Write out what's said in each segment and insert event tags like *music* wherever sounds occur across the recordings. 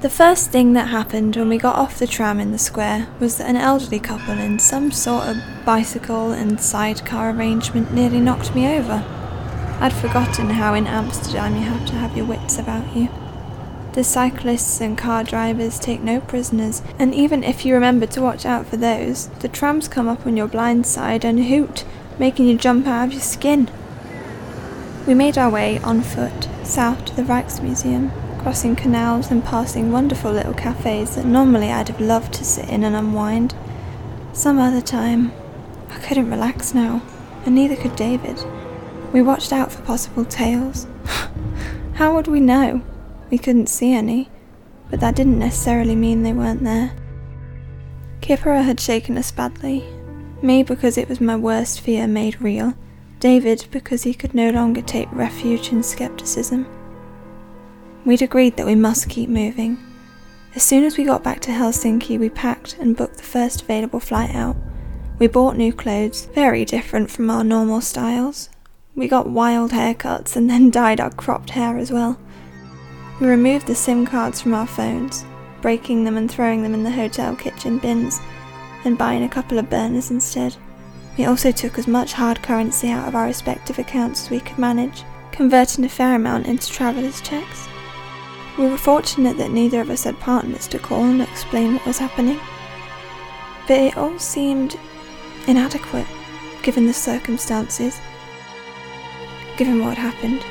The first thing that happened when we got off the tram in the square was that an elderly couple in some sort of bicycle and sidecar arrangement nearly knocked me over. I'd forgotten how in Amsterdam you have to have your wits about you. The cyclists and car drivers take no prisoners, and even if you remember to watch out for those, the trams come up on your blind side and hoot, making you jump out of your skin. We made our way on foot south to the Rijksmuseum, crossing canals and passing wonderful little cafes that normally I'd have loved to sit in and unwind. Some other time. I couldn't relax now, and neither could David. We watched out for possible tails. *laughs* How would we know? We couldn't see any, but that didn't necessarily mean they weren't there. Kippera had shaken us badly. Me because it was my worst fear made real, David because he could no longer take refuge in skepticism. We'd agreed that we must keep moving. As soon as we got back to Helsinki, we packed and booked the first available flight out. We bought new clothes, very different from our normal styles. We got wild haircuts and then *laughs* dyed our cropped hair as well. We removed the SIM cards from our phones, breaking them and throwing them in the hotel kitchen bins, and buying a couple of burners instead. We also took as much hard currency out of our respective accounts as we could manage, converting a fair amount into travellers' checks. We were fortunate that neither of us had partners to call and explain what was happening. But it all seemed inadequate, given the circumstances, given what happened.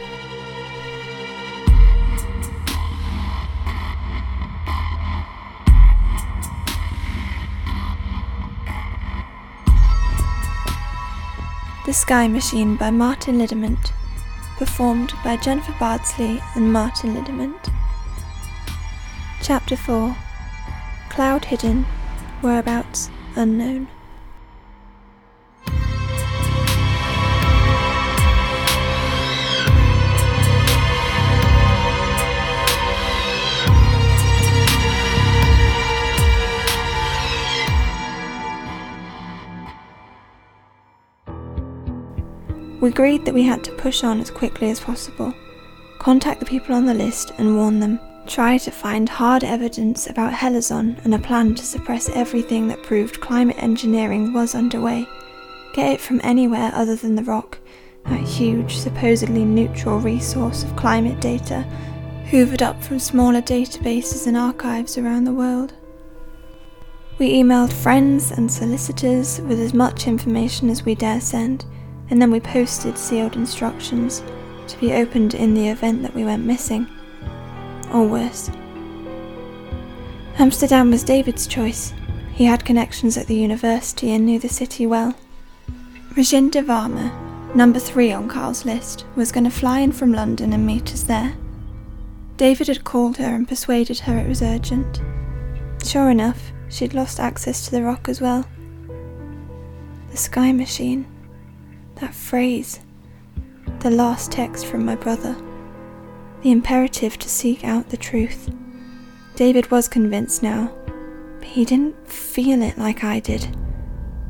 The Sky Machine by Martin Lidderment, performed by Jennifer Bardsley and Martin Lidderment. Chapter 4 Cloud Hidden, Whereabouts Unknown. We agreed that we had to push on as quickly as possible, contact the people on the list and warn them, try to find hard evidence about Helezon and a plan to suppress everything that proved climate engineering was underway, get it from anywhere other than the ROC, that huge, supposedly neutral resource of climate data, hoovered up from smaller databases and archives around the world. We emailed friends and solicitors with as much information as we dare send and then we posted sealed instructions to be opened in the event that we went missing. Or worse. Amsterdam was David's choice. He had connections at the university and knew the city well. De Varma, number three on Carl's list, was going to fly in from London and meet us there. David had called her and persuaded her it was urgent. Sure enough, she'd lost access to the ROC as well. The sky machine. That phrase, the last text from my brother, the imperative to seek out the truth. David was convinced now, but he didn't feel it like I did.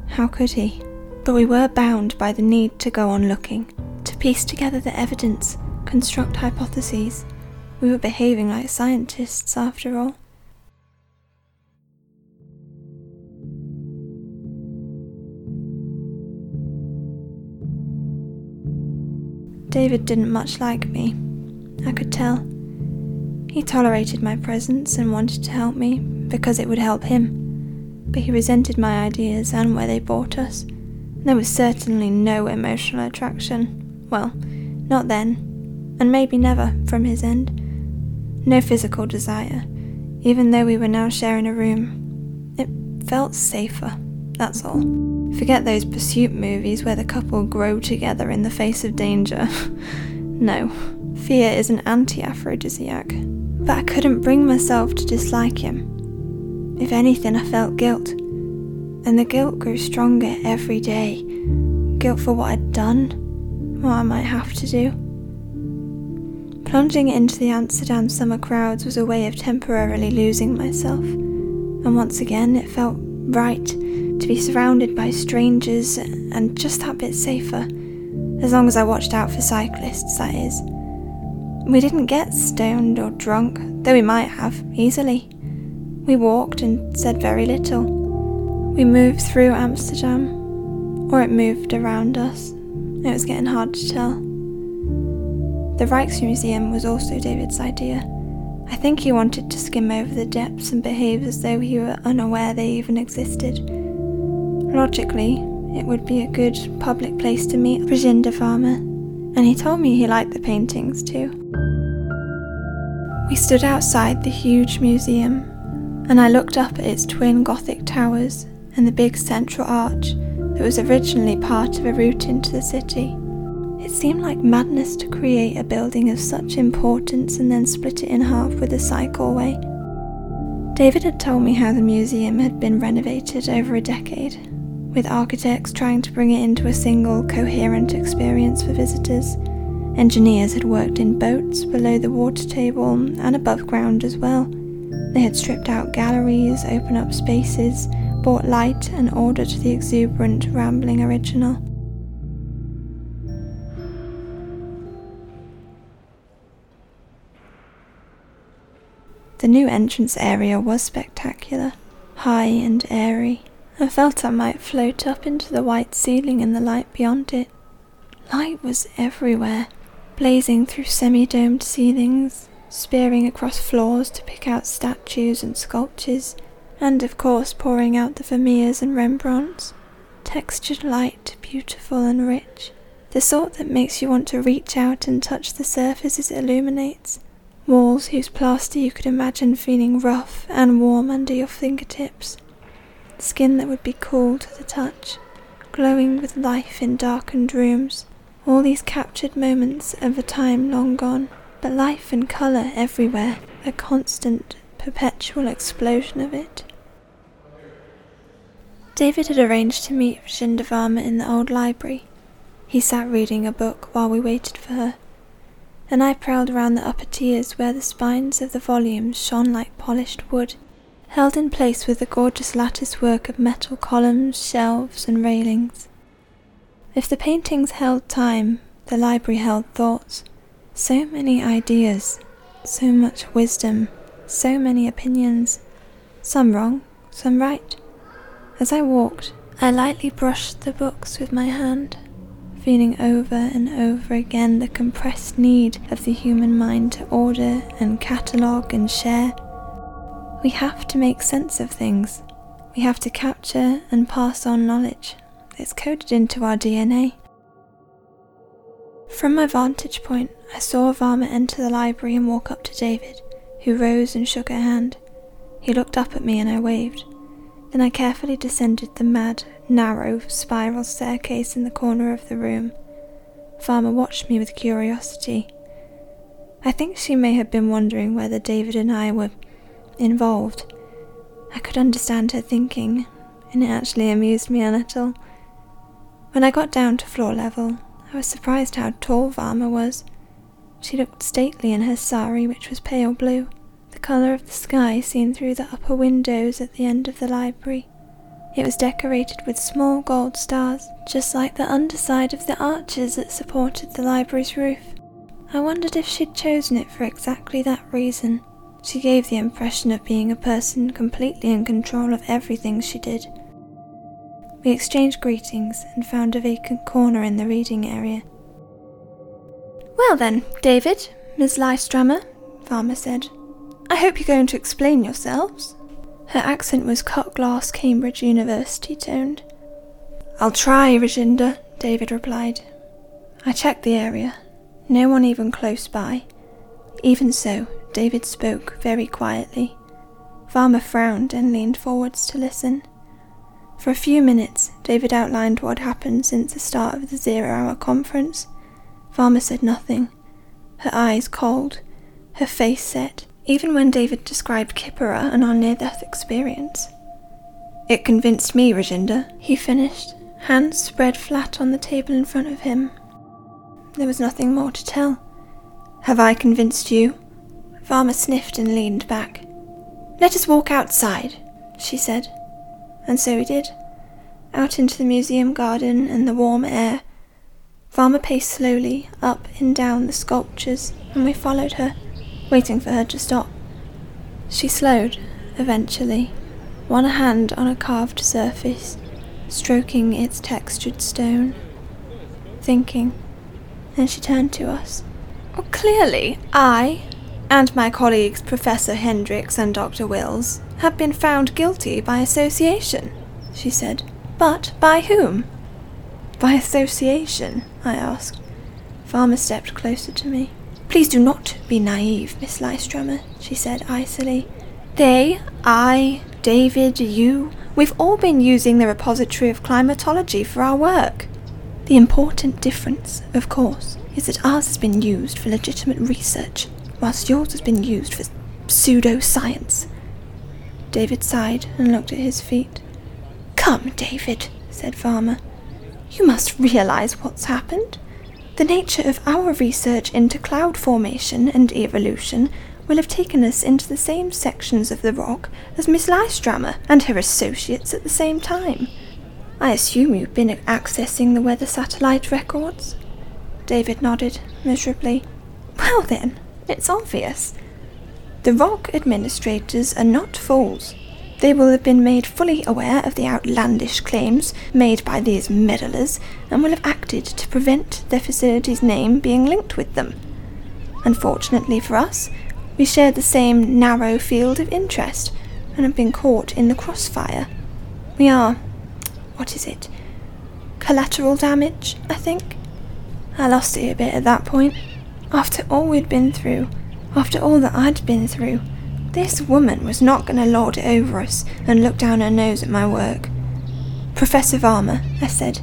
How could he? But we were bound by the need to go on looking, to piece together the evidence, construct hypotheses. We were behaving like scientists after all. David didn't much like me. I could tell. He tolerated my presence and wanted to help me because it would help him, but he resented my ideas and where they brought us. There was certainly no emotional attraction. Well, not then, and maybe never from his end. No physical desire, even though we were now sharing a room. It felt safer, that's all. Forget those pursuit movies where the couple grow together in the face of danger. *laughs* no, fear is an anti aphrodisiac. But I couldn't bring myself to dislike him. If anything, I felt guilt. And the guilt grew stronger every day. Guilt for what I'd done, what I might have to do. Plunging into the Amsterdam summer crowds was a way of temporarily losing myself. And once again, it felt right to be surrounded by strangers and just that bit safer. As long as I watched out for cyclists, that is. We didn't get stoned or drunk, though we might have, easily. We walked and said very little. We moved through Amsterdam, or it moved around us. It was getting hard to tell. The Rijksmuseum was also David's idea. I think he wanted to skim over the depths and behave as though he were unaware they even existed. Logically, it would be a good public place to meet Brigida Varma, and he told me he liked the paintings too. We stood outside the huge museum, and I looked up at its twin Gothic towers and the big central arch that was originally part of a route into the city. It seemed like madness to create a building of such importance and then split it in half with a cycleway. David had told me how the museum had been renovated over a decade, with architects trying to bring it into a single, coherent experience for visitors. Engineers had worked in boats below the water table and above ground as well. They had stripped out galleries, opened up spaces, brought light and order to the exuberant, rambling original. The new entrance area was spectacular, high and airy. I felt I might float up into the white ceiling and the light beyond it. Light was everywhere, blazing through semi domed ceilings, spearing across floors to pick out statues and sculptures, and of course pouring out the Vermeers and Rembrandts. Textured light, beautiful and rich, the sort that makes you want to reach out and touch the surfaces it illuminates walls whose plaster you could imagine feeling rough and warm under your fingertips, skin that would be cool to the touch, glowing with life in darkened rooms, all these captured moments of a time long gone, but life and colour everywhere, a constant, perpetual explosion of it. David had arranged to meet Brigida Varma in the old library. He sat reading a book while we waited for her and I prowled around the upper tiers where the spines of the volumes shone like polished wood, held in place with the gorgeous lattice work of metal columns, shelves, and railings. If the paintings held time, the library held thoughts. So many ideas, so much wisdom, so many opinions, some wrong, some right. As I walked, I lightly brushed the books with my hand feeling over and over again the compressed need of the human mind to order and catalogue and share. We have to make sense of things. We have to capture and pass on knowledge. It's coded into our DNA. From my vantage point, I saw Varma enter the library and walk up to David, who rose and shook her hand. He looked up at me and I waved. Then I carefully descended the mad, narrow, spiral staircase in the corner of the room. Varma watched me with curiosity. I think she may have been wondering whether David and I were involved. I could understand her thinking, and it actually amused me a little. When I got down to floor level, I was surprised how tall Varma was. She looked stately in her sari, which was pale blue the colour of the sky seen through the upper windows at the end of the library. It was decorated with small gold stars, just like the underside of the arches that supported the library's roof. I wondered if she'd chosen it for exactly that reason. She gave the impression of being a person completely in control of everything she did. We exchanged greetings and found a vacant corner in the reading area. Well then, David, Miss Lystrammer, Varma said, I hope you're going to explain yourselves. Her accent was cut glass Cambridge University toned. I'll try, Brigida, David replied. I checked the area. No one even close by. Even so, David spoke very quietly. Varma frowned and leaned forwards to listen. For a few minutes, David outlined what had happened since the start of the zero hour conference. Varma said nothing, her eyes cold, her face set, even when David described Kippera and our near death experience. It convinced me, Brigida, he finished, hands spread flat on the table in front of him. There was nothing more to tell. Have I convinced you? Varma sniffed and leaned back. Let us walk outside, she said. And so we did. Out into the museum garden and the warm air. Varma paced slowly up and down the sculptures, and we followed her waiting for her to stop. She slowed, eventually, one hand on a carved surface, stroking its textured stone. Thinking, then she turned to us. Well, clearly, I, and my colleagues Professor Hendricks and Dr. Wills, have been found guilty by association, she said. But by whom? By association? I asked. Varma stepped closer to me. Please do not be naive, Miss Lystrammer, she said icily. They, I, David, you, we've all been using the repository of climatology for our work. The important difference, of course, is that ours has been used for legitimate research, whilst yours has been used for pseudoscience. David sighed and looked at his feet. Come, David, said Varma. You must realize what's happened. The nature of our research into cloud formation and evolution will have taken us into the same sections of the ROC as Miss Lystrammer and her associates at the same time. I assume you've been accessing the weather satellite records? David nodded miserably. Well then, it's obvious. The ROC administrators are not fools. They will have been made fully aware of the outlandish claims made by these meddlers and will have acted to prevent their facility's name being linked with them. Unfortunately for us, we share the same narrow field of interest and have been caught in the crossfire. We are. what is it? Collateral damage, I think? I lost it a bit at that point. After all we'd been through, after all that I'd been through, this woman was not going to lord it over us and look down her nose at my work. Professor Varma, I said,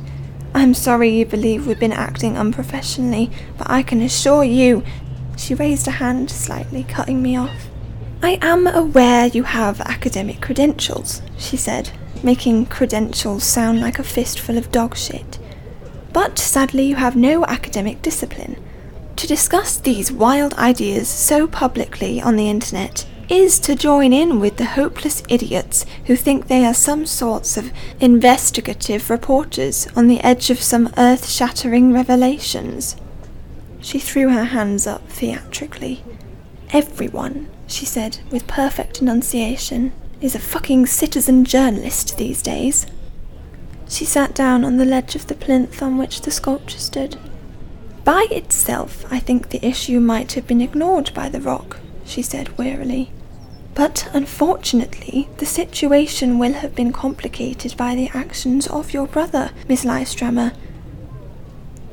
I'm sorry you believe we've been acting unprofessionally, but I can assure you she raised a hand slightly, cutting me off. I am aware you have academic credentials, she said, making credentials sound like a fistful of dog shit. But sadly, you have no academic discipline. To discuss these wild ideas so publicly on the internet is to join in with the hopeless idiots who think they are some sorts of investigative reporters on the edge of some earth shattering revelations. She threw her hands up theatrically. Everyone, she said with perfect enunciation, is a fucking citizen journalist these days. She sat down on the ledge of the plinth on which the sculpture stood. By itself, I think the issue might have been ignored by the ROC, she said wearily. But unfortunately, the situation will have been complicated by the actions of your brother, Miss Lystrammer.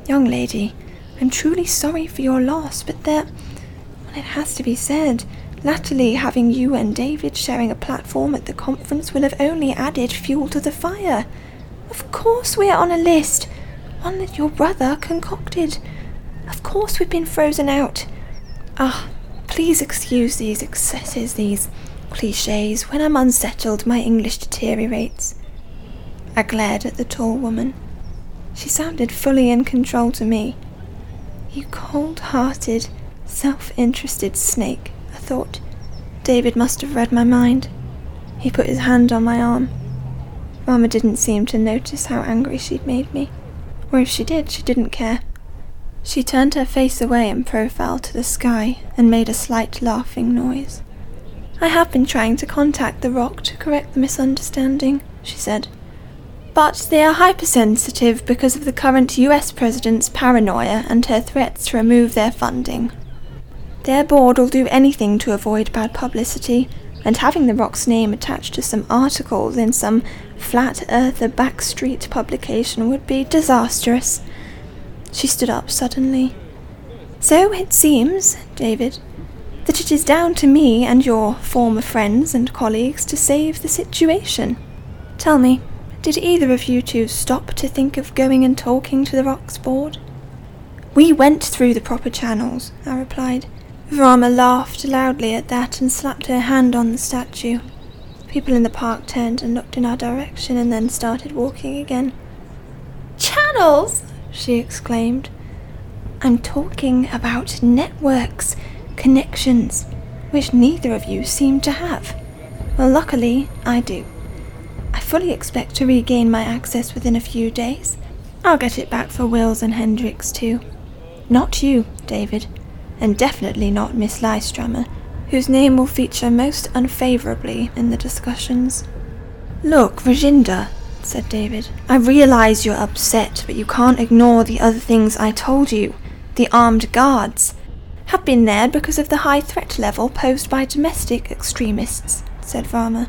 Young lady, I'm truly sorry for your loss, but there. Well, it has to be said. Latterly, having you and David sharing a platform at the conference will have only added fuel to the fire. Of course, we're on a list. One that your brother concocted. Of course, we've been frozen out. Ah, please excuse these excesses, these cliches. When I'm unsettled, my English deteriorates. I glared at the tall woman. She sounded fully in control to me. You cold hearted, self interested snake, I thought. David must have read my mind. He put his hand on my arm. Varma didn't seem to notice how angry she'd made me. Or if she did, she didn't care. She turned her face away in profile to the sky and made a slight laughing noise. I have been trying to contact the ROC to correct the misunderstanding, she said but they are hypersensitive because of the current US president's paranoia and her threats to remove their funding. Their board will do anything to avoid bad publicity, and having the ROC's name attached to some articles in some flat earther backstreet publication would be disastrous. She stood up suddenly. So it seems, David, that it is down to me and your former friends and colleagues to save the situation. Tell me, did either of you two stop to think of going and talking to the ROC's Board? We went through the proper channels, I replied. Varma laughed loudly at that and slapped her hand on the statue. People in the park turned and looked in our direction and then started walking again. Channels! She exclaimed. I'm talking about networks, connections, which neither of you seem to have. Well, luckily, I do. I fully expect to regain my access within a few days. I'll get it back for Wills and Hendricks too. Not you, David, and definitely not Miss Lystrammer, whose name will feature most unfavourably in the discussions. Look, Rajinder, said David, I realise you're upset, but you can't ignore the other things I told you. The armed guards have been there because of the high threat level posed by domestic extremists, said Varma.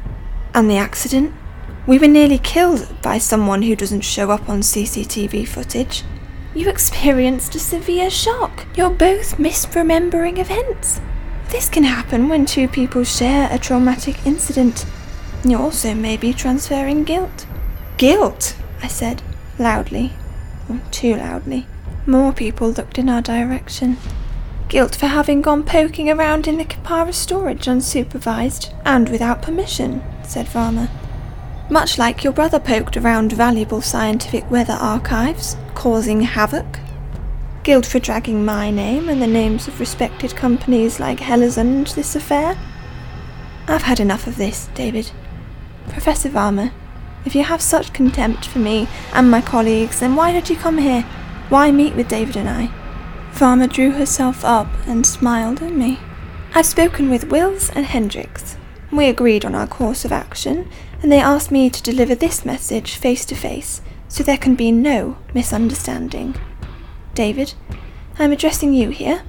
And the accident? We were nearly killed by someone who doesn't show up on CCTV footage. You experienced a severe shock. You're both misremembering events. This can happen when two people share a traumatic incident. You also may be transferring guilt. Guilt, I said, loudly. Or too loudly. More people looked in our direction. Guilt for having gone poking around in the Kapara storage unsupervised and without permission, said Varma. Much like your brother poked around valuable scientific weather archives, causing havoc. Guilt for dragging my name and the names of respected companies like Hellerson into this affair. I've had enough of this, David. Professor Varma, if you have such contempt for me and my colleagues, then why did you come here? Why meet with David and I? Varma drew herself up and smiled at me. I've spoken with Wills and Hendricks. We agreed on our course of action, and they asked me to deliver this message face to face, so there can be no misunderstanding. David, I'm addressing you here.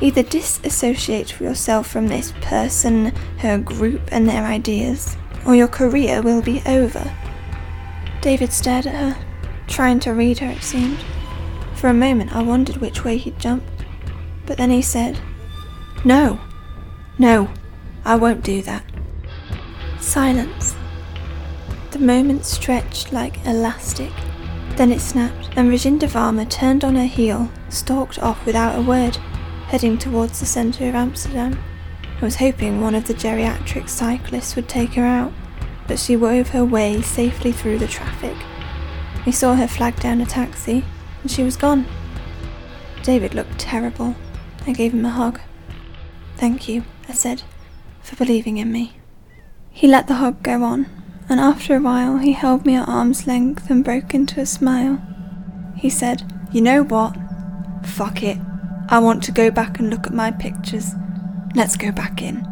Either disassociate yourself from this person, her group, and their ideas, or your career will be over. David stared at her, trying to read her, it seemed. For a moment I wondered which way he'd jumped, but then he said, No, no, I won't do that. Silence. The moment stretched like elastic. Then it snapped, and Rajinder Varma turned on her heel, stalked off without a word, heading towards the centre of Amsterdam. I was hoping one of the geriatric cyclists would take her out, but she wove her way safely through the traffic. We saw her flag down a taxi, and she was gone. David looked terrible. I gave him a hug. Thank you, I said, for believing in me. He let the hug go on, and after a while he held me at arm's length and broke into a smile. He said, You know what? Fuck it. I want to go back and look at my pictures. Let's go back in.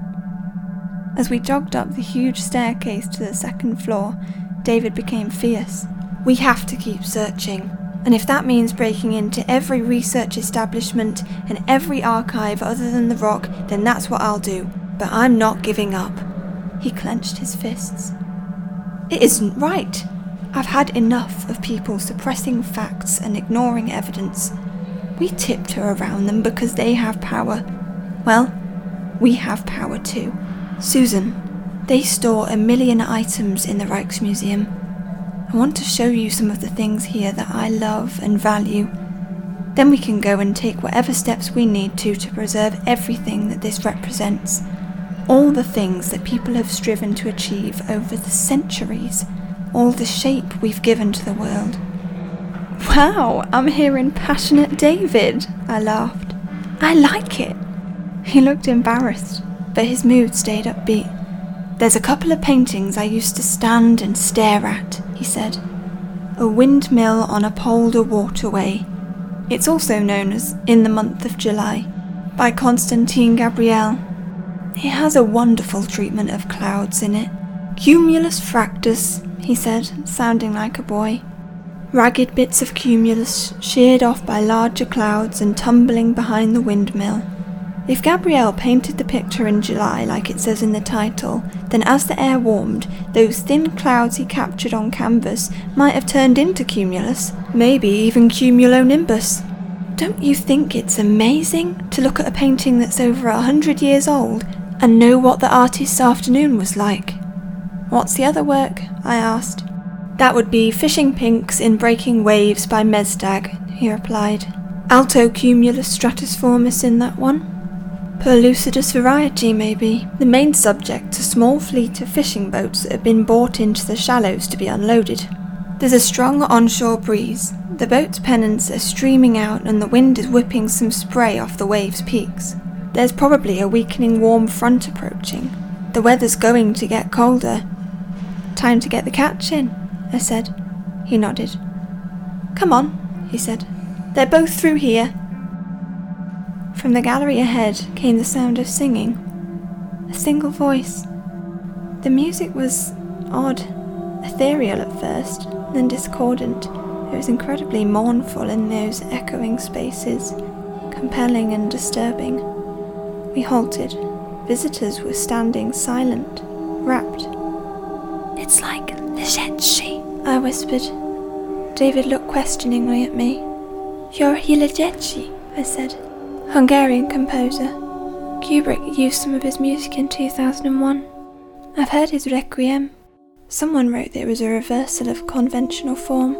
As we jogged up the huge staircase to the second floor, David became fierce. We have to keep searching. And if that means breaking into every research establishment and every archive other than the ROC, then that's what I'll do. But I'm not giving up. He clenched his fists. It isn't right. I've had enough of people suppressing facts and ignoring evidence. We tiptoe around them because they have power. Well, we have power too. Susan, they store a million items in the Rijksmuseum. I want to show you some of the things here that I love and value. Then we can go and take whatever steps we need to to preserve everything that this represents. All the things that people have striven to achieve over the centuries. All the shape we've given to the world. Wow, I'm hearing passionate David, I laughed. I like it. He looked embarrassed, but his mood stayed upbeat. There's a couple of paintings I used to stand and stare at, he said. A windmill on a polder waterway. It's also known as In the Month of July, by Constantine Gabriel. It has a wonderful treatment of clouds in it. Cumulus fractus, he said, sounding like a boy. Ragged bits of cumulus sheared off by larger clouds and tumbling behind the windmill. If Gabriel painted the picture in July, like it says in the title, then as the air warmed, those thin clouds he captured on canvas might have turned into cumulus, maybe even cumulonimbus. Don't you think it's amazing to look at a painting that's over a hundred years old and know what the artist's afternoon was like? What's the other work? I asked. That would be Fishing Pinks in Breaking Waves by Mesdag, he replied. Alto cumulus stratiformis in that one. Perlucidus variety, maybe. The main subject, a small fleet of fishing boats that have been brought into the shallows to be unloaded. There's a strong onshore breeze. The boat's pennants are streaming out and the wind is whipping some spray off the waves' peaks. There's probably a weakening warm front approaching. The weather's going to get colder. Time to get the catch in, I said. He nodded. Come on, he said. They're both through here. From the gallery ahead came the sound of singing. a single voice. The music was odd, ethereal at first, then discordant. It was incredibly mournful in those echoing spaces, compelling and disturbing. We halted. Visitors were standing silent, rapt. It's like Ligeti, I whispered. David looked questioningly at me. György Ligeti, I said. Hungarian composer. Kubrick used some of his music in 2001. I've heard his Requiem. Someone wrote that it was a reversal of conventional form.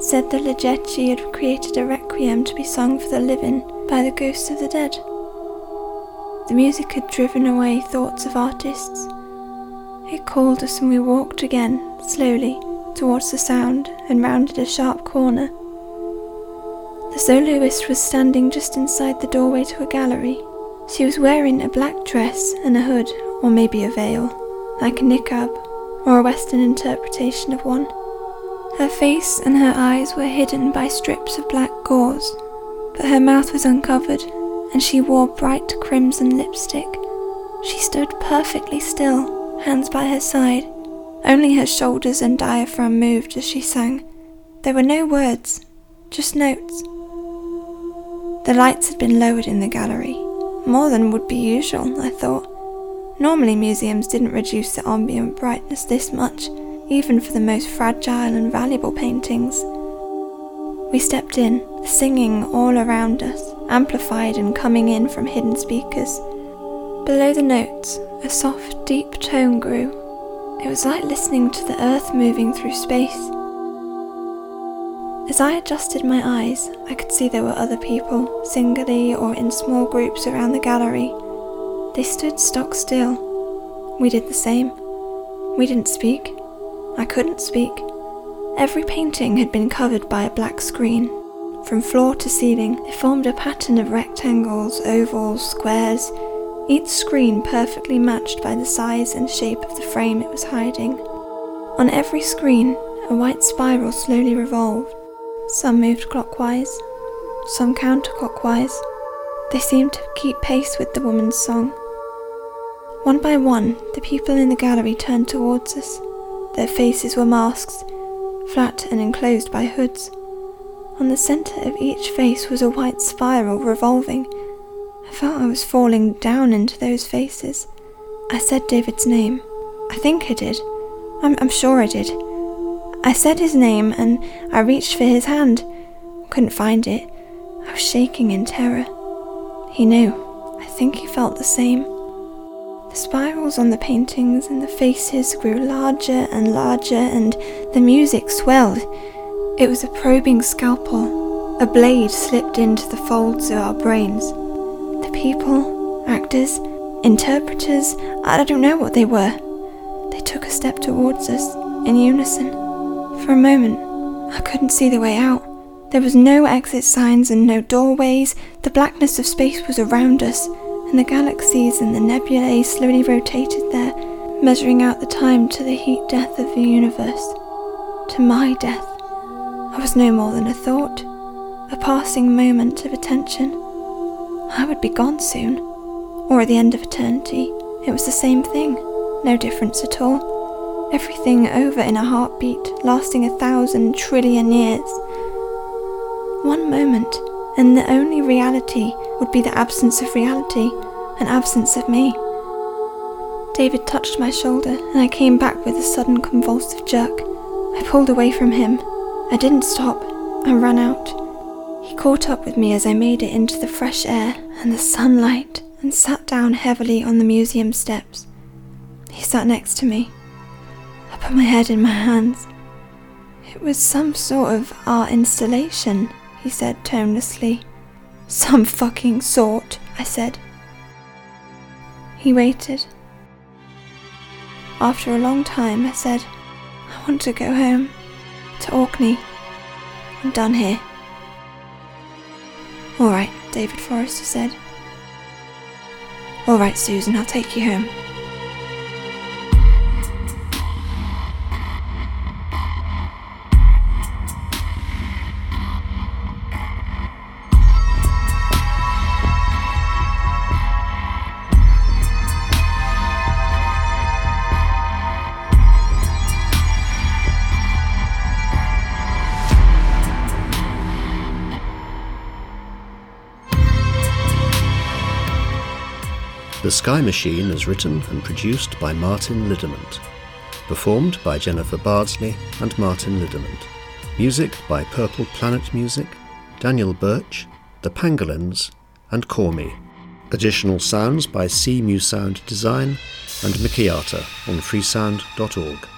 Said that Ligeti had created a requiem to be sung for the living by the ghosts of the dead. The music had driven away thoughts of artists. It called us and we walked again, slowly, towards the sound and rounded a sharp corner. The soloist was standing just inside the doorway to a gallery. She was wearing a black dress and a hood, or maybe a veil, like a niqab, or a Western interpretation of one. Her face and her eyes were hidden by strips of black gauze, but her mouth was uncovered, and she wore bright crimson lipstick. She stood perfectly still, hands by her side. Only her shoulders and diaphragm moved as she sang. There were no words, just notes. The lights had been lowered in the gallery, more than would be usual, I thought. Normally, museums didn't reduce the ambient brightness this much, even for the most fragile and valuable paintings. We stepped in, singing all around us, amplified and coming in from hidden speakers. Below the notes, a soft, deep tone grew. It was like listening to the earth moving through space. As I adjusted my eyes, I could see there were other people, singly or in small groups around the gallery. They stood stock still. We did the same. We didn't speak. I couldn't speak. Every painting had been covered by a black screen. From floor to ceiling, they formed a pattern of rectangles, ovals, squares, each screen perfectly matched by the size and shape of the frame it was hiding. On every screen, a white spiral slowly revolved. Some moved clockwise, some counterclockwise. They seemed to keep pace with the woman's song. One by one, the people in the gallery turned towards us. Their faces were masks, flat and enclosed by hoods. On the centre of each face was a white spiral revolving. I felt I was falling down into those faces. I said David's name. I think I did. I'm, I'm sure I did. I said his name and I reached for his hand. Couldn't find it. I was shaking in terror. He knew. I think he felt the same. The spirals on the paintings and the faces grew larger and larger, and the music swelled. It was a probing scalpel. A blade slipped into the folds of our brains. The people, actors, interpreters, I don't know what they were. They took a step towards us, in unison. For a moment, I couldn't see the way out. There was no exit signs and no doorways. The blackness of space was around us, and the galaxies and the nebulae slowly rotated there, measuring out the time to the heat death of the universe. To my death. I was no more than a thought, a passing moment of attention. I would be gone soon, or at the end of eternity. It was the same thing, no difference at all everything over in a heartbeat lasting a thousand trillion years. One moment, and the only reality would be the absence of reality, an absence of me. David touched my shoulder, and I came back with a sudden convulsive jerk. I pulled away from him. I didn't stop. I ran out. He caught up with me as I made it into the fresh air and the sunlight and sat down heavily on the museum steps. He sat next to me put my head in my hands. It was some sort of art installation, he said tonelessly. Some fucking sort, I said. He waited. After a long time, I said, I want to go home. To Orkney. I'm done here. All right, David Forrester said. All right, Susan, I'll take you home. The Sky Machine is written and produced by Martin Liddermont. Performed by Jennifer Bardsley and Martin Liddermont. Music by Purple Planet Music, Daniel Birch, The Pangolins, and Cormy. Additional sounds by C Mu Sound Design and Mikiata on freesound.org.